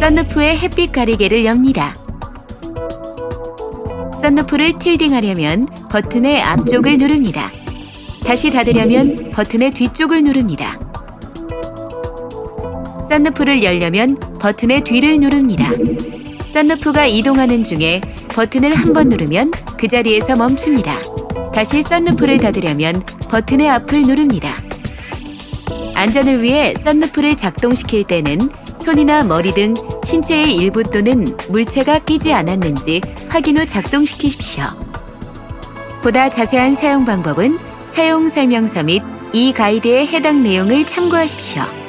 썬루프의 햇빛 가리개를 엽니다. 썬루프를 틸딩하려면 버튼의 앞쪽을 누릅니다. 다시 닫으려면 버튼의 뒤쪽을 누릅니다. 썬루프를 열려면 버튼의 뒤를 누릅니다. 썬루프가 이동하는 중에 버튼을 한 번 누르면 그 자리에서 멈춥니다. 다시 썬루프를 닫으려면 버튼의 앞을 누릅니다. 안전을 위해 썬루프를 작동시킬 때는 손이나 머리 등 신체의 일부 또는 물체가 끼지 않았는지 확인 후 작동시키십시오. 보다 자세한 사용 방법은 사용 설명서 및 이 가이드의 해당 내용을 참고하십시오.